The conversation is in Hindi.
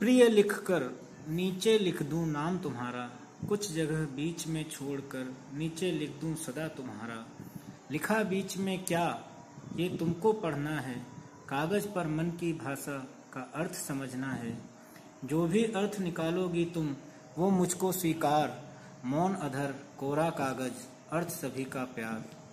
प्रिय लिखकर नीचे लिख दूँ नाम तुम्हारा, कुछ जगह बीच में छोड़कर नीचे लिख दूँ सदा तुम्हारा। लिखा बीच में क्या, ये तुमको पढ़ना है। कागज़ पर मन की भाषा का अर्थ समझना है। जो भी अर्थ निकालोगी तुम, वो मुझको स्वीकार। मौन अधर, कोरा कागज़, अर्थ सभी का प्यार।